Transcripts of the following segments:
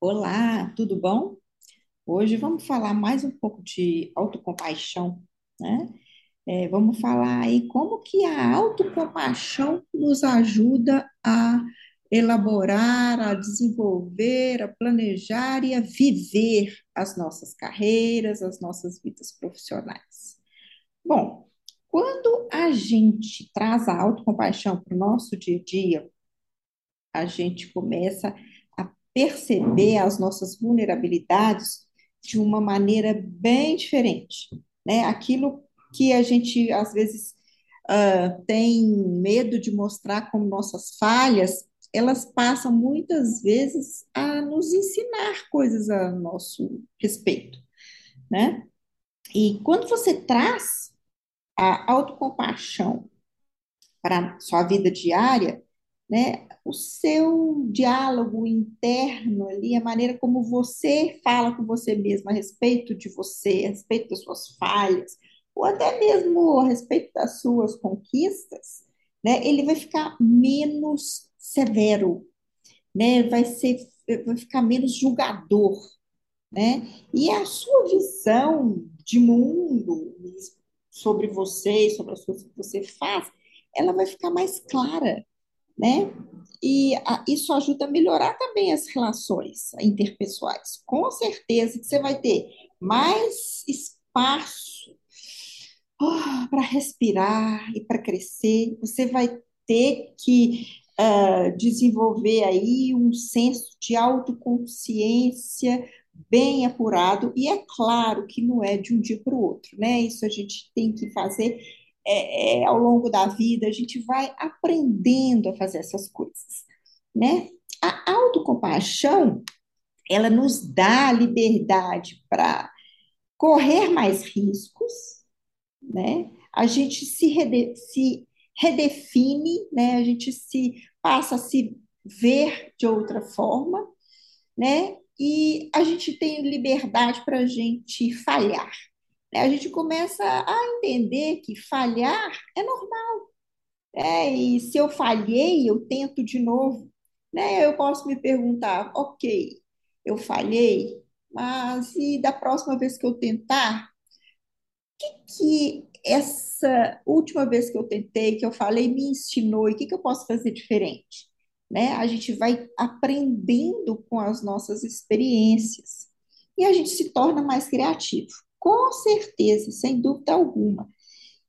Olá, tudo bom? Hoje vamos falar mais um pouco de autocompaixão, né? É, vamos falar aí como que a autocompaixão nos ajuda a elaborar, a desenvolver, a planejar e a viver as nossas carreiras, as nossas vidas profissionais. Bom, quando a gente traz a autocompaixão para o nosso dia a dia, a gente começa perceber as nossas vulnerabilidades de uma maneira bem diferente, né? Aquilo que a gente às vezes uh, tem medo de mostrar como nossas falhas, elas passam muitas vezes a nos ensinar coisas a nosso respeito, né? E quando você traz a autocompaixão para a sua vida diária, né? O seu diálogo interno ali, a maneira como você fala com você mesmo a respeito de você, a respeito das suas falhas, ou até mesmo a respeito das suas conquistas, né? Ele vai ficar menos severo, né? Vai ser, vai ficar menos julgador, né? E a sua visão de mundo sobre você, sobre as coisas que você faz, ela vai ficar mais clara, né? E a, isso ajuda a melhorar também as relações interpessoais. Com certeza que você vai ter mais espaço oh, para respirar e para crescer. Você vai ter que uh, desenvolver aí um senso de autoconsciência bem apurado, e é claro que não é de um dia para o outro, né? Isso a gente tem que fazer é, é, ao longo da vida, a gente vai aprendendo a fazer essas coisas, né? A autocompaixão, ela nos dá liberdade para correr mais riscos, né? A gente se, rede, se redefine, né? A gente se passa a se ver de outra forma, né? E a gente tem liberdade para a gente falhar, né, a gente começa a entender que falhar é normal. É, e se eu falhei, eu tento de novo. Né? Eu posso me perguntar, ok, eu falhei, mas e da próxima vez que eu tentar, o que, que essa última vez que eu tentei, que eu falei, me ensinou e o que, que eu posso fazer diferente? Né? A gente vai aprendendo com as nossas experiências e a gente se torna mais criativo. Com certeza, sem dúvida alguma.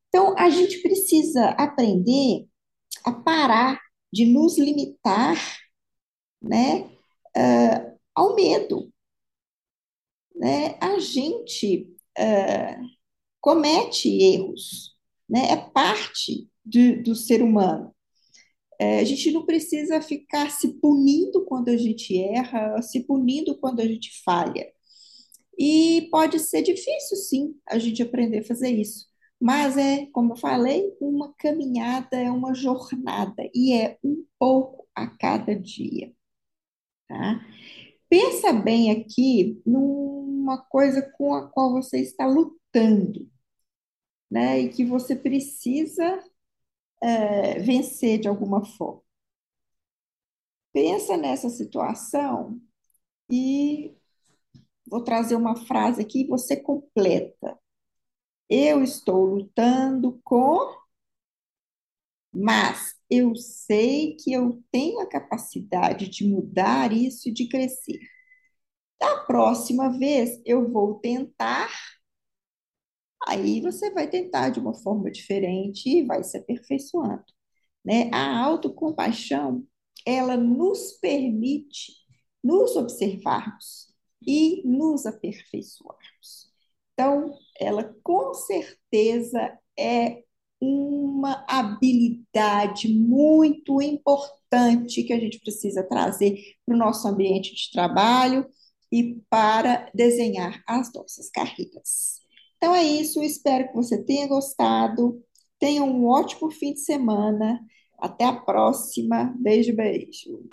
Então, a gente precisa aprender a parar de nos limitar né, uh, ao medo. Né? A gente uh, comete erros, né? é parte do, do ser humano. É, a gente não precisa ficar se punindo quando a gente erra, se punindo quando a gente falha. E pode ser difícil, sim, a gente aprender a fazer isso. Mas é, como eu falei, uma caminhada, é uma jornada, e é um pouco a cada dia. Tá? Pensa bem aqui numa coisa com a qual você está lutando, né? E que você precisa é, vencer de alguma forma. Pensa nessa situação e Vou trazer uma frase aqui e você completa. Eu estou lutando com, mas eu sei que eu tenho a capacidade de mudar isso e de crescer. Da próxima vez eu vou tentar. Aí você vai tentar de uma forma diferente e vai se aperfeiçoando, né? A autocompaixão, ela nos permite nos observarmos e nos aperfeiçoarmos. Então, ela com certeza é uma habilidade muito importante que a gente precisa trazer para o nosso ambiente de trabalho e para desenhar as nossas carreiras. Então é isso, espero que você tenha gostado. Tenha um ótimo fim de semana. Até a próxima. Beijo, beijo.